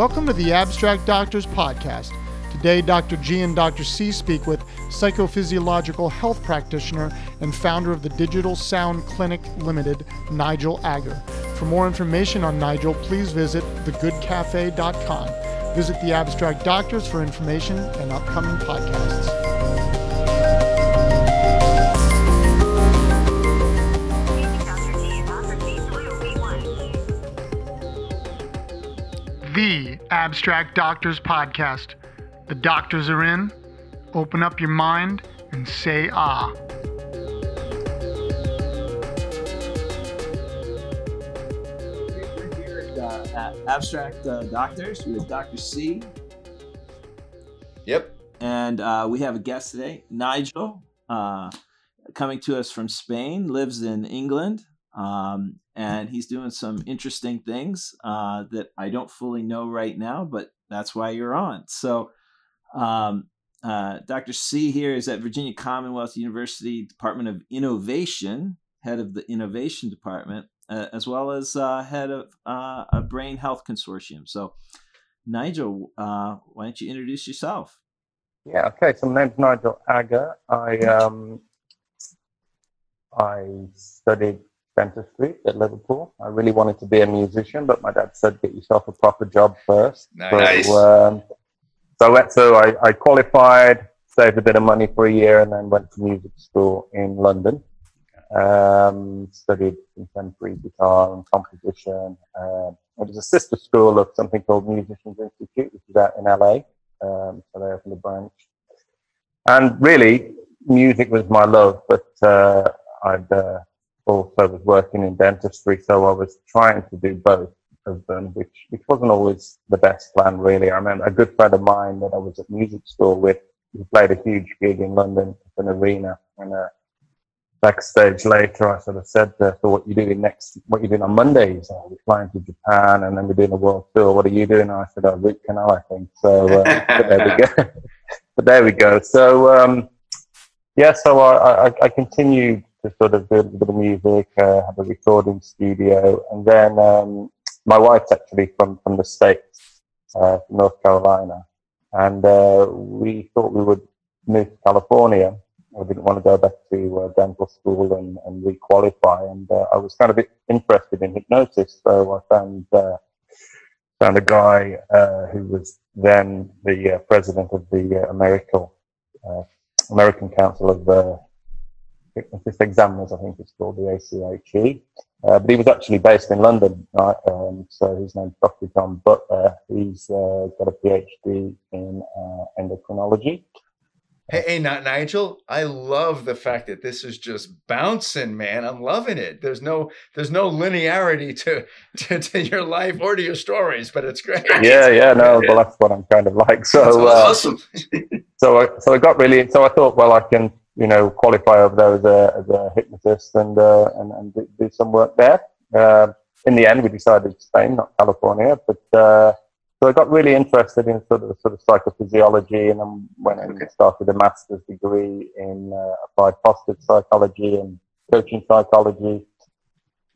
Welcome to the Abstract Doctors Podcast. Today, Dr. G and Dr. C speak with psychophysiological health practitioner and founder of the Digital Sound Clinic Limited, Nigel Agger. For more information on Nigel, please visit thegoodcafe.com. Visit the Abstract Doctors for information and upcoming podcasts. The Abstract Doctors Podcast. The doctors are in. Open up your mind and say ah. We're here at, uh, at Abstract uh, Doctors with Dr. C, Yep. and uh, we have a guest today, Nigel, uh, coming to us from Spain, lives in England, um, and he's doing some interesting things uh, that I don't fully know right now, but that's why you're on. So, um, uh, Dr. C here is at Virginia Commonwealth University Department of Innovation, head of the Innovation Department, uh, as well as uh, head of uh, a Brain Health Consortium. So, Nigel, uh, why don't you introduce yourself? Yeah, okay. So my name's Nigel Agger. I um, I studied dentistry at Liverpool. I really wanted to be a musician, but my dad said, "Get yourself a proper job first. Nice. So, um, so I went. So I, I qualified, saved a bit of money for a year, and then went to music school in London. Um, studied contemporary guitar and composition. Um, it was a sister school of something called Musicians Institute, which is out in LA. Um, so they opened a branch. And really, music was my love, but uh, I'd uh, also was working in dentistry, so I was trying to do both of them, which which wasn't always the best plan, really. I remember a good friend of mine that I was at music school with, he played a huge gig in London at an arena, and uh, backstage later, I sort of said, uh, "So what you doing next? What you doing on Mondays? Oh, we're flying to Japan, and then we're doing a world tour. What are you doing?" I said, "Oh, root canal, I think." So uh, but there we go. but there we go. So um, yeah, so I, I, I continued to sort of do a bit of music, uh, have a recording studio, and then um, my wife's actually from from the states, uh, North Carolina, and uh, we thought we would move to California. I didn't want to go back to uh, dental school and, and re-qualify, and uh, I was kind of interested in hypnosis, so I found uh, found a guy who was then the president of the American American Council of Hypnotist Examiners, I think it's called the ACHE. Uh, but he was actually based in London, right? Um, so his name's Dr. John Butler. He's uh, got a PhD in uh, endocrinology. Hey, hey, not Nigel. I love the fact that this is just bouncing, man. I'm loving it. There's no, there's no linearity to, to, to your life or to your stories, but it's great. Yeah, yeah, no, well, that's what I'm kind of like. So, uh, awesome. so I, so I got really, so I thought, well, I can, you know, qualify over there as a, as a hypnotist and, uh, and, and do, some work there. Uh, in the end, we decided Spain, not California, but, uh, so I got really interested in sort of sort of psychophysiology, and then went and started a master's degree in uh, applied positive psychology and coaching psychology.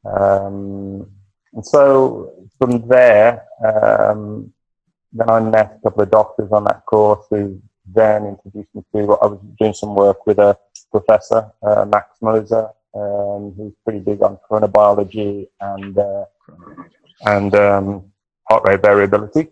Um, and so from there, um, then I met a couple of doctors on that course who then introduced me to. I was doing some work with a professor, uh, Max Moser, um, who's pretty big on chronobiology and uh, and um, heart rate variability.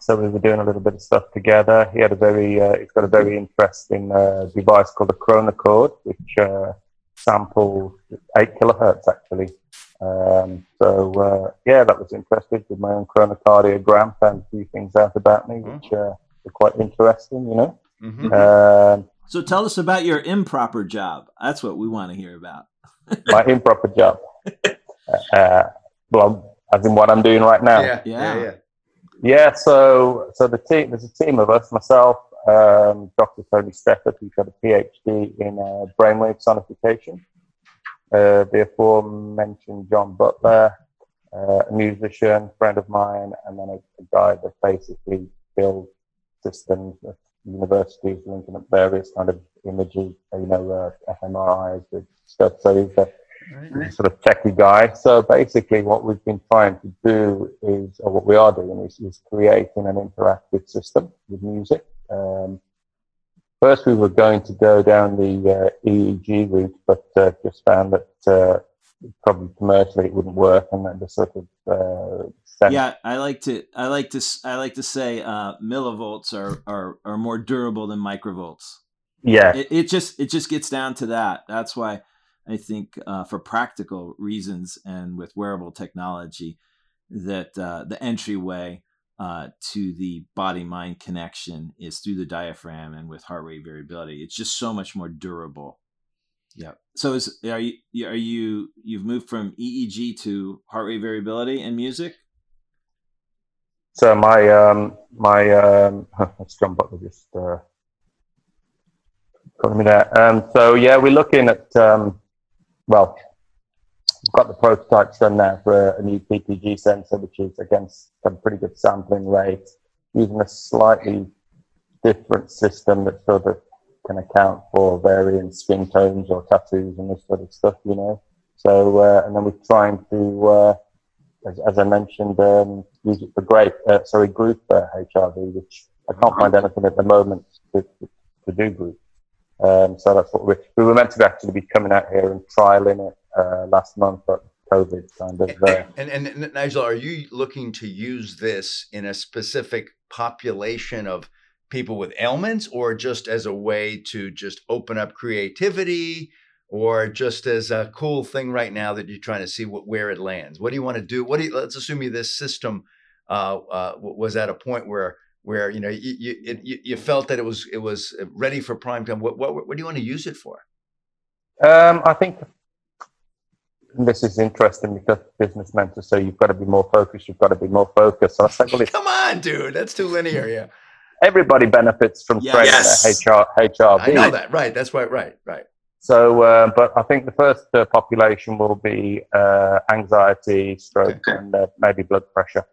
So we were doing a little bit of stuff together. He had a very, uh, he's got a very interesting uh, device called the Chronocord, which uh, samples eight kilohertz actually. Um, so uh, yeah, that was interesting with my own chronocardiogram. Found a few things out about me, which uh, were quite interesting, you know. Mhm. Um, So tell us about your improper job. That's what we want to hear about. my improper job. Uh, well, as in what I'm doing right now. yeah, yeah, Yeah. yeah. Yeah, so so the team there's a team of us, myself, um, Dr. Tony Steffert, who's got a PhD in uh, brainwave sonification, uh, the aforementioned John Butler, uh, a musician, friend of mine, and then a, a guy that basically builds systems at universities linking up various kind of images, you know, uh, fMRIs with stuff. So he's a right. sort of techie guy. So basically, what we've been trying to do is, or what we are doing is, is creating an interactive system with music. Um, first, we were going to go down the uh, EEG route, but uh, just found that uh, probably commercially it wouldn't work, and then the sort of Yeah, I like to I like to I like to say uh, millivolts are, are are more durable than microvolts. yeah, It, it just it just gets down to that. That's why I think uh, for practical reasons and with wearable technology that uh, the entryway uh, to the body mind connection is through the diaphragm and with heart rate variability. It's just so much more durable. Yeah. So is are you are you you've moved from EEG to heart rate variability in music? So my um my um let's jump just uh me there. Um so yeah, we're looking at um well we've got the prototypes done now for a, a new PPG sensor which is against a pretty good sampling rate using a slightly different system that sort of can account for varying skin tones or tattoos and this sort of stuff, you know. So uh, and then we're trying to uh as, as I mentioned, um, use it for great, uh, sorry, group uh, HRV, which I can't find anything at the moment to, to, to do group. Um, so that's what we we were meant to actually be coming out here and trialing it uh, last month, but COVID kind of. Uh, And, and, and Nigel, are you looking to use this in a specific population of people with ailments, or just as a way to just open up creativity, or just as a cool thing right now that you're trying to see what, where it lands? What do you want to do? What do you, let's assume you this system uh, uh, was at a point where where you know you you, it, you you felt that it was it was ready for prime time. What what what do you want to use it for? um, I think this is interesting because business mentors say you've got to be more focused, you've got to be more focused. So I think, well, Come on, dude, that's too linear. Yeah, everybody benefits from Yes. training Yes. HR, HRV. I know that. Right, that's right. Right, right. So, uh, but I think the first uh, population will be uh, anxiety, stroke, Okay. and uh, maybe blood pressure.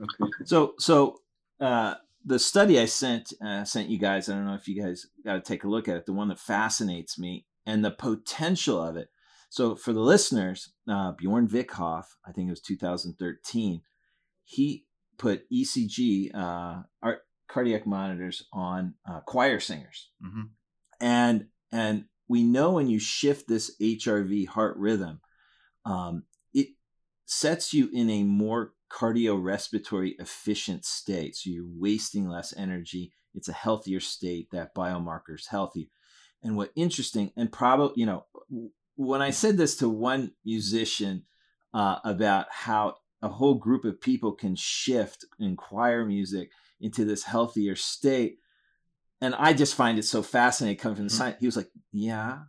Okay. So so uh, the study I sent uh, sent you guys. I don't know if you guys got to take a look at it. The one that fascinates me and the potential of it. So for the listeners, uh, Bjorn Vickhoff, I think it was 2013. He put ECG uh, art, cardiac monitors on uh, choir singers, hmm and and we know when you shift this HRV heart rhythm, um, it sets you in a more cardiorespiratory efficient state. So you're wasting less energy. It's a healthier state. That biomarker is healthy. And what interesting, and probably, you know, when I said this to one musician uh, about how a whole group of people can shift in choir music into this healthier state, and I just find it so fascinating coming from the Mhm. science. He was like, "Yeah,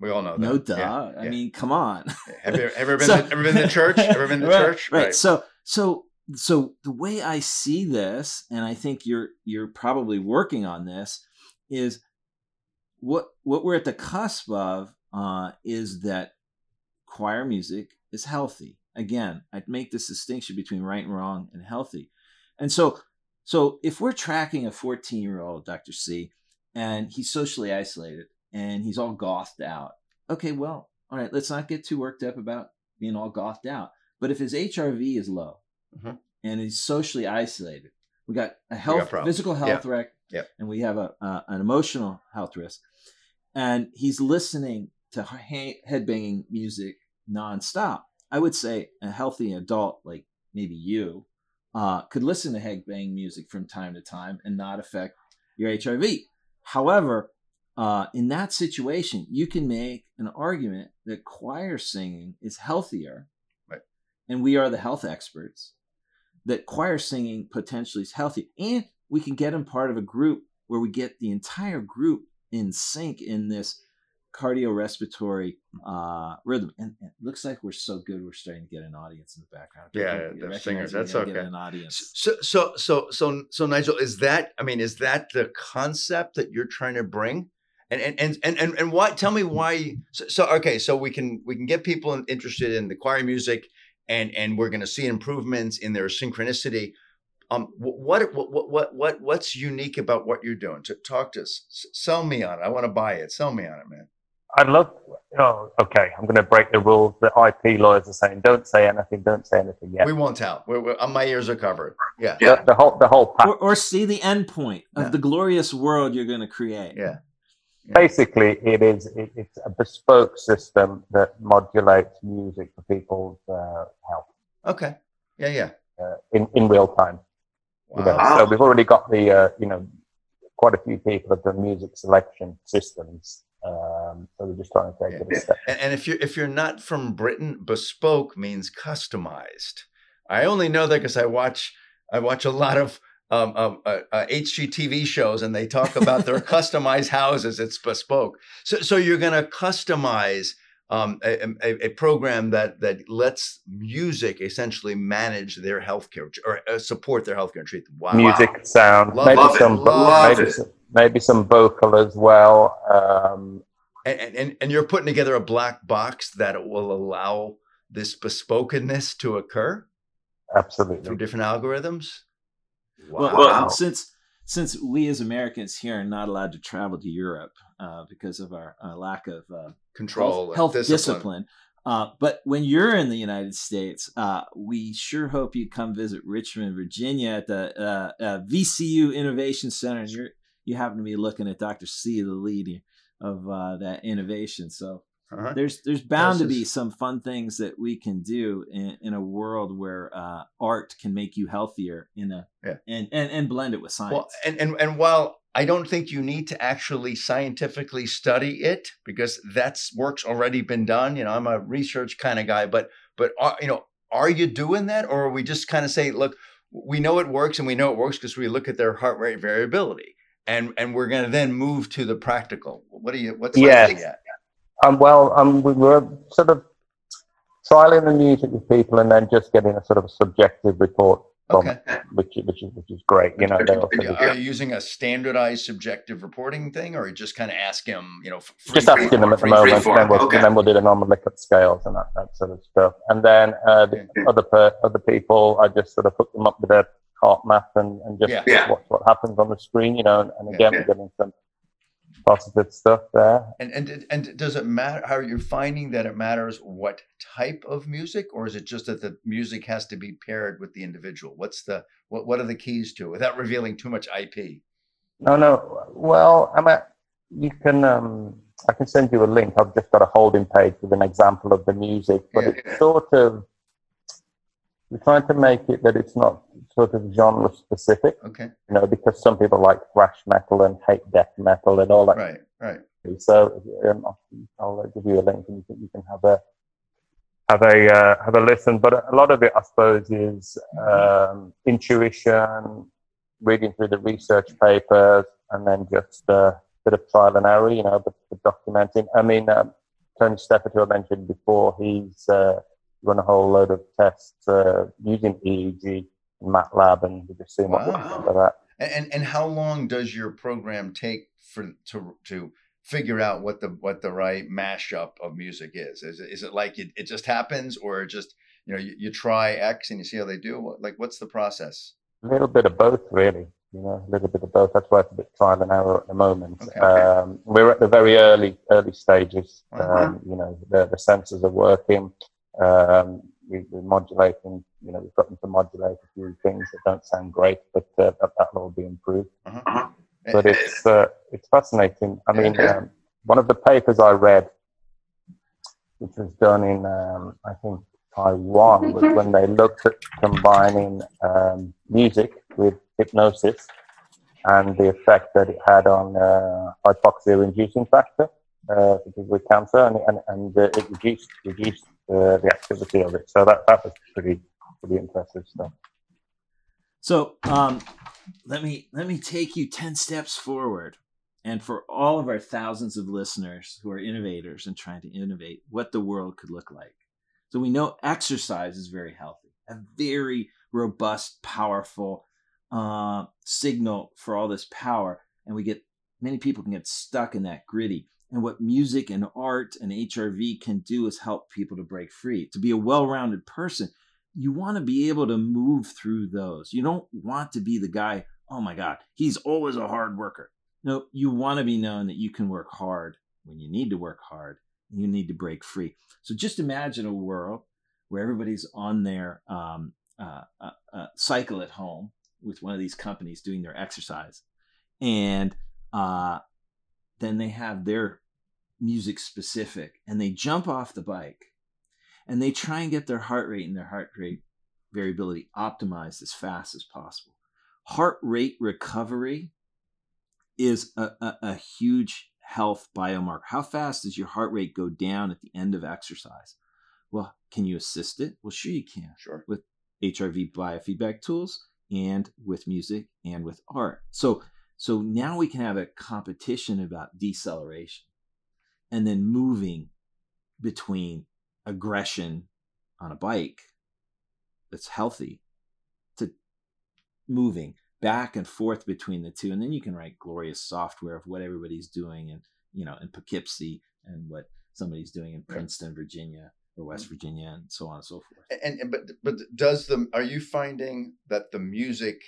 We all know that. no duh. Yeah, I yeah. mean, come on." have you ever been So- ever been to church? Ever been to right, church? Right. So so so the way I see this, and I think you're you're probably working on this, is what what we're at the cusp of uh, is that choir music is healthy. Again, I'd make this distinction between right and wrong and healthy. And so so if we're tracking a 14 year old, Dr. C, and he's socially isolated and he's all gothed out. Okay, well, all right, let's not get too worked up about being all gothed out. But if his HRV is low Mhm. and he's socially isolated, we got a health, problems. physical health risk, Yep. and we have a, uh, an emotional health risk. And he's listening to he- headbanging music nonstop. I would say a healthy adult, like maybe you, uh, could listen to headbang music from time to time and not affect your HRV. However, uh, in that situation, you can make an argument that choir singing is healthier, Right. and we are the health experts. That choir singing potentially is healthy, and we can get them part of a group where we get the entire group in sync in this cardiorespiratory uh, rhythm. And and it looks like we're so good, we're starting to get an audience in the background. Yeah, they're singers. That's gonna get okay. An audience. So, so, so, so, so, Nigel, is that? I mean, is that the concept that you're trying to bring? And and and and and, and why? Tell me why. So, so, okay, so we can we can get people interested in the choir music, and and we're going to see improvements in their synchronicity. Um, what what what what what what's unique about what you're doing? To talk to us, sell me on it. I want to buy it. Sell me on it, man. I love. Oh, okay. I'm going to break the rules. The IP lawyers are saying, "Don't say anything. Don't say anything yet." We won't tell. We're, we're, uh, my ears are covered. Yeah. The, the whole the whole pack. Or, or see the end point of Yeah. the glorious world you're going to create. Yeah. Basically, it is. It, it's a bespoke system that modulates music for people's uh, health Okay. Yeah. Yeah. uh, in in real time. you know. So we've already got the uh, you know quite a few people have done music selection systems. Um, so we're just trying to take it a step. And, and if you're if you're not from Britain, bespoke means customized. I only know that because I watch I watch a lot of um, um, uh, uh, HGTV shows, and they talk about their customized houses. It's bespoke. So so you're going to customize um, a, a, a program that that lets music essentially manage their healthcare or uh, support their healthcare and treatment. Wow. Music, sound, Love maybe it, some love maybe it. Some, maybe some vocal as well. Um, and, and and you're putting together a black box that will allow this bespokenness to occur absolutely. through different algorithms. Well, Wow. since since we as Americans here are not allowed to travel to Europe uh, because of our uh, lack of uh, Control, health, health discipline. discipline. Uh, but when you're in the United States, uh, we sure hope you come visit Richmond, Virginia, at the uh, uh, VCU Innovation Center, and you're you happen to be looking at Dr. C, the lead of uh, that innovation. So Uh-huh. there's there's bound to be some fun things that we can do in, in a world where uh, art can make you healthier in a Yeah. and, and and blend it with science. Well, and, and and while I don't think you need to actually scientifically study it because that's work's already been done. You know, I'm a research kind of guy, but but are, you know, are you doing that, or are we just kind of say, look, we know it works, and we know it works because we look at their heart rate variability, and and we're going to then move to the practical. What do you? What's Yes. like that? Um, well, um, we were sort of trialing the music with people and then just getting a sort of a subjective report from Okay. it, which is which is which is great. You know, they'll Are you using a standardized subjective reporting thing, or just kind of ask him, you know, free- just asking them at the moment, free and then we'll, and then we'll do the normal Likert scales and that, that sort of stuff. And then uh, the other per, other people, I just sort of hook them up with a HeartMath and, and just Yeah. Yeah. watch what happens on the screen, you know. And, and again, Yeah. we're getting some positive stuff there. And and and does it matter? How are you finding that it matters what type of music, or is it just that the music has to be paired with the individual? What's the what? What are the keys to it without revealing too much IP? No, no. Well, I'm at, you can. Um, I can send you a link. I've just got a holding page with an example of the music, but Yeah. it's sort of. We're trying to make it that it's not sort of genre specific, Okay, you know, because some people like thrash metal and hate death metal and all that. right, right. So um, I'll, I'll uh, give you a link and you can, you can have a have a uh, have a listen. But a lot of it, I suppose, is um, intuition, reading through the research papers, and then just a bit of trial and error. You know, but, but documenting. I mean, um, Tony Steffert, who I mentioned before, he's uh, run a whole load of tests uh, using EEG and MATLAB, and just seeing what Wow. out that. And, and how long does your program take for to to figure out what the what the right mashup of music is? Is it, is it like it, it just happens, or just you know you, you try X and you see how they do? Like what's the process? A little bit of both, really. You know, a little bit of both. That's why it's a bit trial and error at the moment. Okay. Um, we're at the very early early stages. Uh-huh. Um, you know, the, the sensors are working. Um, we, we're modulating. You know, we've got to modulate a few things that don't sound great, but uh, that that'll all be improved. Uh-huh. But it's uh, it's fascinating. I mean, um, one of the papers I read, which was done in um, I think Taiwan, was when they looked at combining um, music with hypnosis and the effect that it had on uh, hypoxia-inducing factor uh, for with cancer, and and, and uh, it reduced reduced uh, the activity of it. So that that was pretty pretty impressive stuff. So um, let me let me take you ten steps forward, and for all of our thousands of listeners who are innovators and trying to innovate, what the world could look like. So we know exercise is very healthy, a very robust, powerful uh, signal for all this power, and we get many people can get stuck in that gritty. And what music and art and HRV can do is help people to break free, to be a well-rounded person you want to be able to move through those. You don't want to be the guy, oh my God, he's always a hard worker. No, you want to be known that you can work hard when you need to work hard, you need to break free. So just imagine a world where everybody's on their um, uh, uh, uh, cycle at home with one of these companies doing their exercise, and uh, then they have their music specific, and they jump off the bike, and they try and get their heart rate and their heart rate variability optimized as fast as possible. Heart rate recovery is a, a, a huge health biomarker. How fast does your heart rate go down at the end of exercise? Well, can you assist it? Well, sure you can. Sure. With HRV biofeedback tools and with music and with art. So so now we can have a competition about deceleration and then moving between aggression on a bike that's healthy to moving back and forth between the two. And then you can write glorious software of what everybody's doing and you know in poughkeepsie and what somebody's doing in princeton virginia or west Mm-hmm. virginia and so on and so forth. And, and but but does the are you finding that the music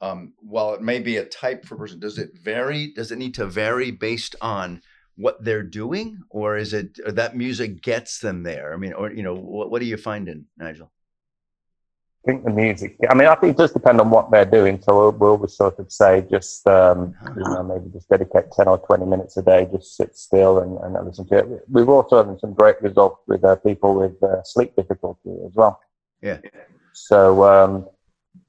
um while it may be a type for person does it vary does it need to vary based on what they're doing or is it or that music gets them there i mean or you know what, what are you finding nigel I think the music. I mean, I think it does depend on what they're doing. So we'll, we'll always sort of say, just um, you know, maybe just dedicate ten or twenty minutes a day, just sit still and, and listen to it. We've also had some great results with uh, people with uh, sleep difficulty as well. Yeah. So um,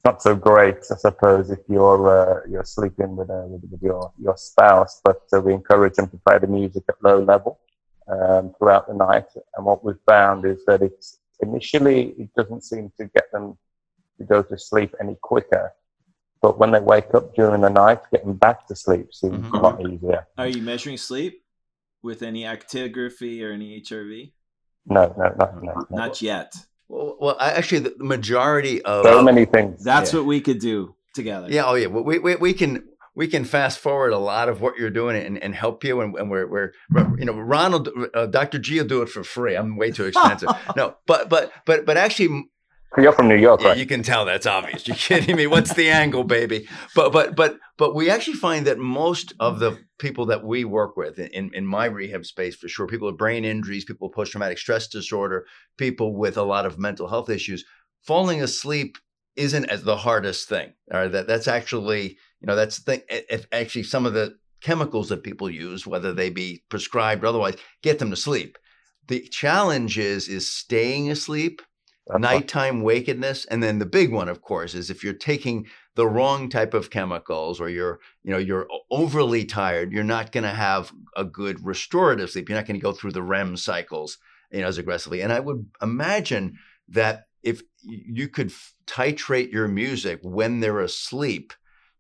not so great, I suppose, if you're uh, you're sleeping with, uh, with with your your spouse. But uh, we encourage them to play the music at low level um, throughout the night. And what we've found is that it's initially it doesn't seem to get them to go to sleep any quicker. But when they wake up during the night, getting back to sleep seems Mhm. a lot easier. are you measuring sleep with any actigraphy or any hrv No, no, no, no. no. not yet well, well actually the majority of So many things. that's Yeah. what we could do together Yeah, oh yeah. Well, We, we, we can we can fast forward a lot of what you're doing and, and help you. And, and we're, we're you know Ronald, uh, Dr. G will do it for free. I'm way too expensive. no, but but but but actually, You're from New York, yeah, right? you can tell that's obvious. You're kidding me. What's the angle, baby? But but but but we actually find that most of the people that we work with in, in my rehab space for sure, people with brain injuries, people with post traumatic stress disorder, people with a lot of mental health issues, falling asleep isn't as the hardest thing. Or that that's actually you know that's the thing. If actually some of the chemicals that people use, whether they be prescribed or otherwise, get them to sleep. The challenge is is staying asleep That's right. nighttime wakeness and then the big one of course is if you're taking the wrong type of chemicals or you're you know you're overly tired you're not going to have a good restorative sleep. You're not going to go through the REM cycles you know as aggressively. And i would imagine that if you could f- titrate your music when they're asleep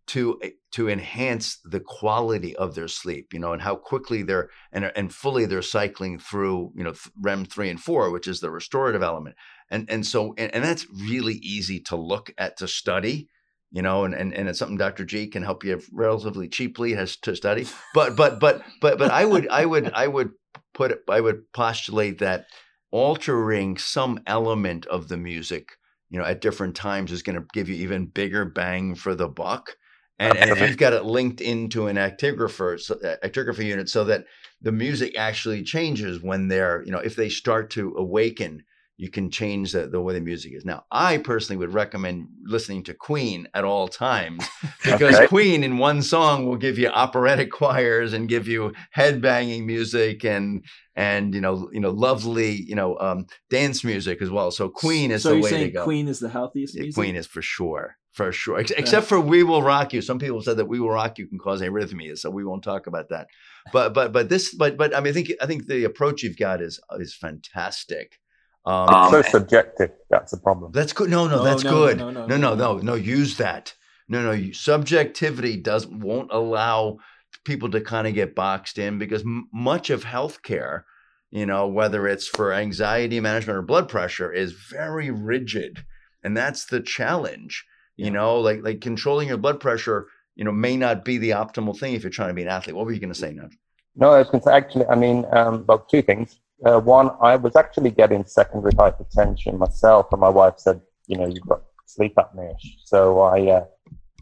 to eh, to enhance the quality of their sleep you know and how quickly they're and and fully they're cycling through you know REM 3 and 4 which is the restorative element and and so and, and that's really easy to look at to study you know and, and and it's something dr g can help you relatively cheaply has to study. But but but but but i would i would i would put it i would postulate that altering some element of the music you know at different times is going to give you even bigger bang for the buck. And, and if you've got it linked into an actigrapher so, actigraphy unit so that the music actually changes when they're you know if they start to awaken you can change the, the way the music is now i personally would recommend listening to queen at all times because Okay. queen in one song will give you operatic choirs and give you headbanging music and and you know you know lovely you know um dance music as well so queen is so the way to saying go queen is the healthiest yeah, music Queen is for sure, for sure. Ex- except for "We Will Rock You." Some people said that "We Will Rock You" can cause arrhythmia, so we won't talk about that. But but but this but but I mean, I think I think the approach you've got is is fantastic. Um, It's so subjective. That's the problem. that's good. No, no, No, that's no, good. no, no, no, no, no, no. no, no. Use that. No, no. Subjectivity does won't allow people to kind of get boxed in because m- much of healthcare, you know, whether it's for anxiety management or blood pressure, is very rigid, and that's the challenge. You Yeah. know, like like controlling your blood pressure, you know, may not be the optimal thing if you're trying to be an athlete. What were you going to say, Nigel? No, I was going to say, actually, I mean, um, well, two things. Uh, one, I was actually getting secondary hypertension myself, and my wife said, you know, you've got sleep apnea. So I, uh,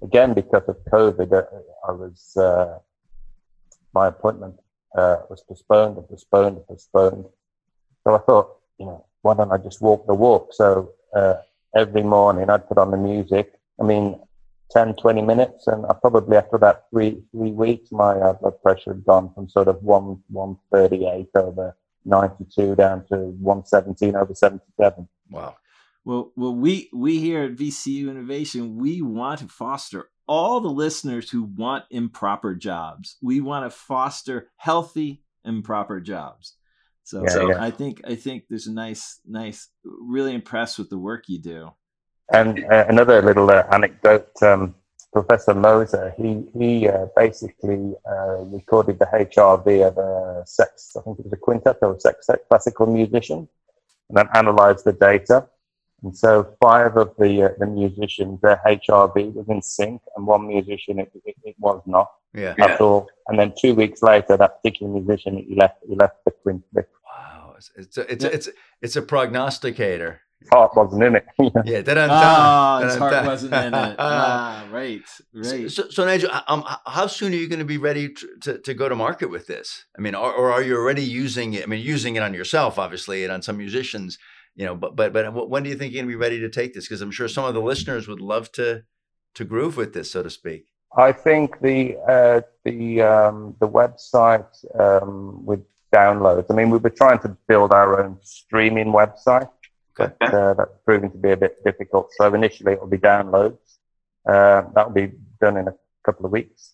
again, because of COVID, uh, I was, uh, my appointment uh, was postponed and postponed and postponed. So I thought, you know, why don't I just walk the walk? So uh, every morning I'd put on the music. I mean, 10, 20 minutes, and I probably after about three three weeks, my blood pressure had gone from sort of one 138 over 92 down to 117 over 77. Wow. Well, well, we we here at VCU Innovation, we want to foster all the listeners who want improper jobs. We want to foster healthy improper jobs. So, Yeah, so yeah. I think I think there's a nice nice really impressed with the work you do. And uh, another little uh, anecdote: um, Professor Moser, he he uh, basically uh, recorded the HRV of a sex, I think it was a quintet or a sex, sex classical musician, and then analysed the data. And so five of the uh, the musicians, their HRV was in sync, and one musician it, it, it was not Yeah. at all. And then two weeks later, that particular musician he left he left the quintet. Wow. It's it's a, it's, a, it's a, it's a prognosticator. Heart wasn't in it. Yeah. da-dun-dun, Ah, his da-dun-dun. heart wasn't in it. Ah, right, right. So, so Nigel, um, how soon are you going to be ready to, to, to go to market with this? I mean, or, or are you already using it? I mean, using it on yourself, obviously, and on some musicians, you know. But but but when do you think you're going to be ready to take this? Because I'm sure some of the listeners would love to to groove with this, so to speak. I think the uh, the um, the website um, with downloads. I mean, we were trying to build our own streaming website, Okay. But uh, that's proving to be a bit difficult. So initially, it will be downloads. Uh, that will be done in a couple of weeks.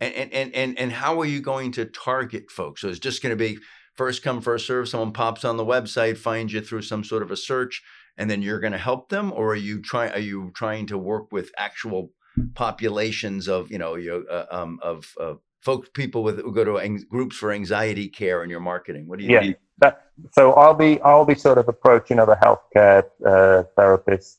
And and and and, and how are you going to target folks? So it's just going to be first come first serve. Someone pops on the website, finds you through some sort of a search, and then you're going to help them, or are you trying? Are you trying to work with actual populations of you know you uh, um, of uh, folks people with who go to ang- groups for anxiety care in your marketing? What do you? Yeah, that, so I'll be I'll be sort of approaching other healthcare uh, therapists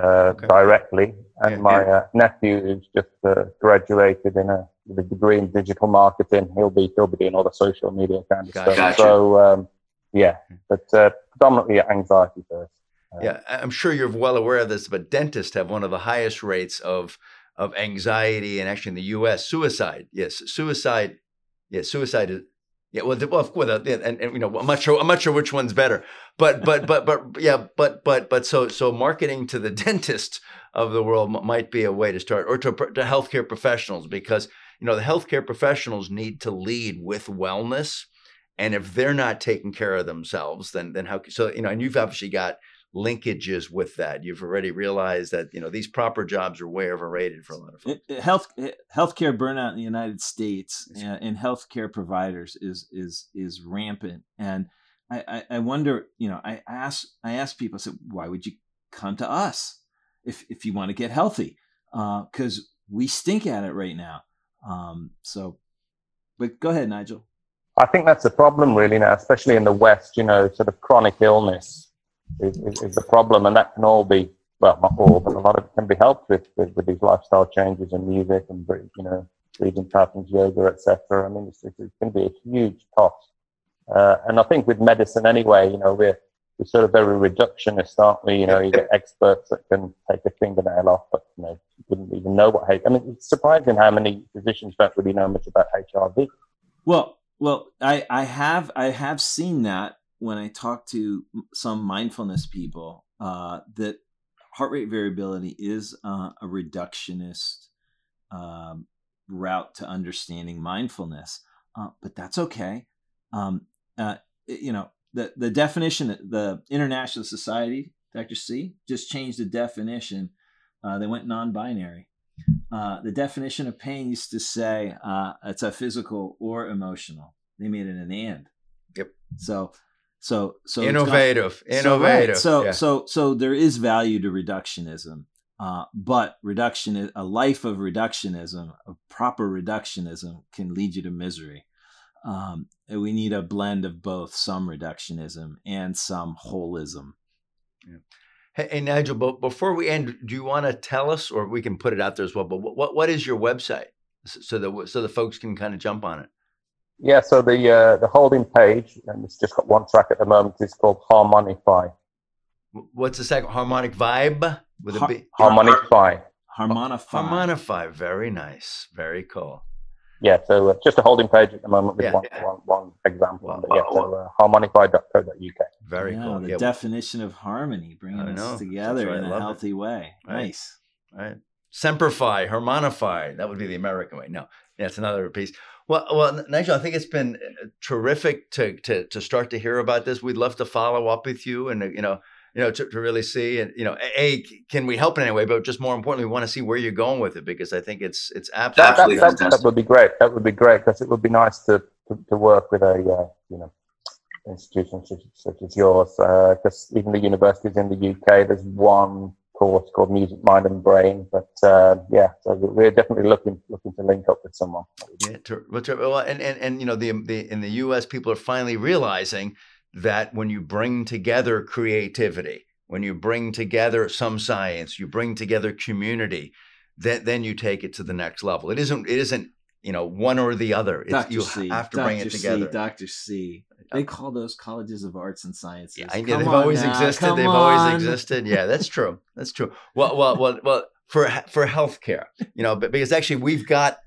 uh, Okay. directly, and Yeah, my uh, nephew who's just uh, graduated in a with a degree in digital marketing. He'll be he'll be doing all the social media kind of Gotcha. stuff. Gotcha. So um, yeah, but uh, predominantly anxiety first. Uh, Yeah, I- I'm sure you're well aware of this, but dentists have one of the highest rates of of anxiety and actually in the U.S. suicide. Yes, suicide. Yeah, suicide is. Yeah, well, well, of course, and, and you know, I'm not sure. I'm not sure which one's better, but but but but yeah, but but but so so marketing to the dentist of the world might be a way to start, or to to healthcare professionals because you know the healthcare professionals need to lead with wellness, and if they're not taking care of themselves, then then how? So you know, and you've obviously got linkages with that. You've already realized that you know these proper jobs are way overrated for a lot of folks. It- it- health eh, healthcare burnout in the United States uh, and healthcare providers is is is rampant, and I, I, I wonder, you know, I ask I ask people, I said, why would you come to us if if you want to get healthy? Because we stink at it right now. Um, so, but go ahead, Nigel. I think that's a problem really now, especially in the West. You know, sort of chronic illness is, is, the problem, and that can all be well, not all, but a lot of it can be helped with with, with these lifestyle changes and music and you know breathing patterns, yoga, etc. I mean, it's, going to be a huge cost, uh, and I think with medicine anyway, you know, we're we're sort of very reductionist, aren't we? You know, you get experts that can take a fingernail off, but you know, you wouldn't even know what. I mean, it's surprising how many physicians don't really know much about HRV. Well, well, I, I have I have seen that when I talk to some mindfulness people uh, that heart rate variability is uh, a reductionist um, route to understanding mindfulness, uh, but that's okay. Um, uh, you know, the the definition, the International Society, Dr. C, just changed the definition. Uh, they went non-binary uh, the definition of pain used to say uh, it's a physical or emotional. They made it an and. Yep. So, so, so it's gone- innovative, so, right. innovative. So, yeah. so, so there is value to reductionism, uh, but reduction, a life of reductionism, a proper reductionism, can lead you to misery. Um, we need a blend of both some reductionism and some holism. Hey, hey Nigel, but before we end, do you want to tell us, or we can put it out there as well? But what what is your website so so that so the folks can kind of jump on it? Yeah, so the uh, the holding page, and it's just got one track at the moment, is called Harmonify. What's the second harmonic vibe with a Har- B? Harmonify. Harmonify. Harmonify, very nice, very cool. yeah, so uh, just a holding page at the moment with Yeah, one, yeah. one, one example. Well, but yeah, well, so uh, harmonify.co.uk. Very yeah, cool. The Yeah, definition of harmony, bringing us together right, in a love it. healthy way. Right. Nice. right. Semperfy, harmonify. That would be the American way. No, that's another piece. Well, well, Nigel, I think it's been uh, terrific to to to start to hear about this. We'd love to follow up with you, and uh, you know, you know, to, to really see, and you know, a can we help in any way? But just more importantly, we want to see where you're going with it because I think it's it's absolutely that, that, fantastic. would be great. That would be great because it would be nice to, to, to work with a uh, you know institution such, such as yours. Because even the universities in the UK, there's one course called Music, Mind, and Brain. But uh, yeah, so we're definitely looking looking to link up with someone. Yeah, ter- well, well, and, and and you know, the the in the U.S. people are finally realizing that when you bring together creativity, when you bring together some science, you bring together community, then then you take it to the next level. It isn't it isn't you know one or the other. It's, Dr. you C. have to Dr. bring it together. C. Dr. C. They call those colleges of arts and sciences. Yeah, they've always now, existed. come They've on. always existed. Yeah, that's true. That's true. Well, well, well, well. For for healthcare, you know, but because actually we've got,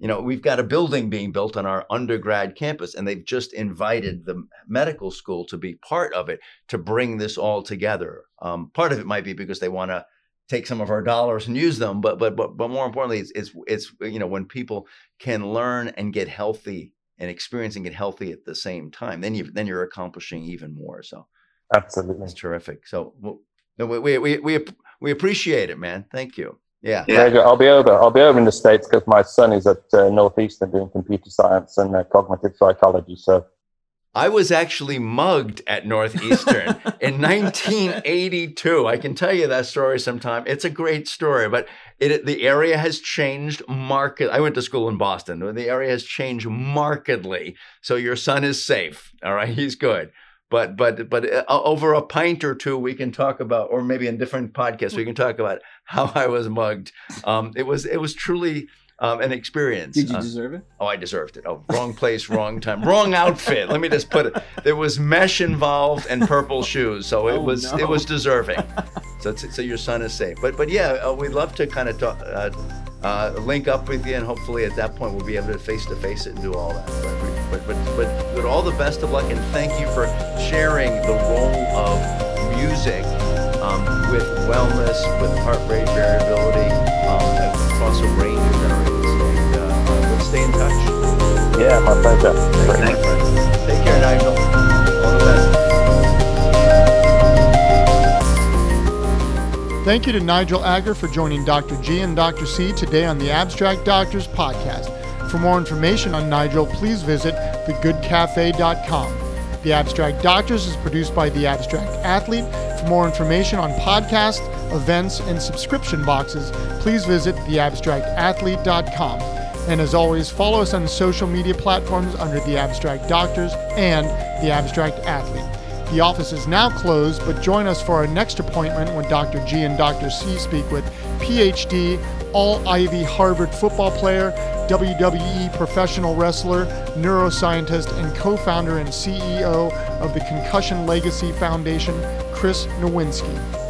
you know, we've got a building being built on our undergrad campus, and they've just invited the medical school to be part of it to bring this all together. Um, part of it might be because they want to take some of our dollars and use them, but but but but more importantly, it's it's it's you know when people can learn and get healthy and experiencing it healthy at the same time, then you then you're accomplishing even more. So. Absolutely. That's terrific. So well, we, we we we we appreciate it, man. Thank you. Yeah. Very good. I'll be over. I'll be over in the states because my son is at uh, Northeastern doing computer science and uh, cognitive psychology. So I was actually mugged at Northeastern in 1982. I can tell you that story sometime. It's a great story, but it the area has changed market. I went to school in Boston. The area has changed markedly. So your son is safe. All right, he's good. But but but uh, over a pint or two, we can talk about, or maybe in different podcasts, we can talk about how I was mugged. Um, it was it was truly um, an experience. Did you Uh, deserve it? Oh, I deserved it. Oh, wrong place, wrong time, wrong outfit. Let me just put it. There was mesh involved and purple shoes, so it Oh, was no. it was deserving. So so your son is safe. But but yeah, uh, we'd love to kind of talk, uh, uh, link up with you, and hopefully at that point we'll be able to face to face it and do all that. But but but but, but all the best of luck, and thank you for sharing the role of music um, with wellness, with heart rate variability um, across a range of. Touch. yeah, my pleasure. Great. Thank you. Take care, Nigel. All the best. Thank you to Nigel Agger for joining Dr. G and Dr. C today on the Abstract Doctors podcast. For more information on Nigel, please visit thegoodcafe.com. The Abstract Doctors is produced by The Abstract Athlete. For more information on podcasts, events, and subscription boxes, please visit theabstractathlete.com. And as always, follow us on social media platforms under The Abstract Doctors and The Abstract Athlete. The office is now closed, but join us for our next appointment when Dr. G and Dr. C speak with PhD, All Ivy Harvard football player, WWE professional wrestler, neuroscientist, and co founder and CEO of the Concussion Legacy Foundation, Chris Nowinski.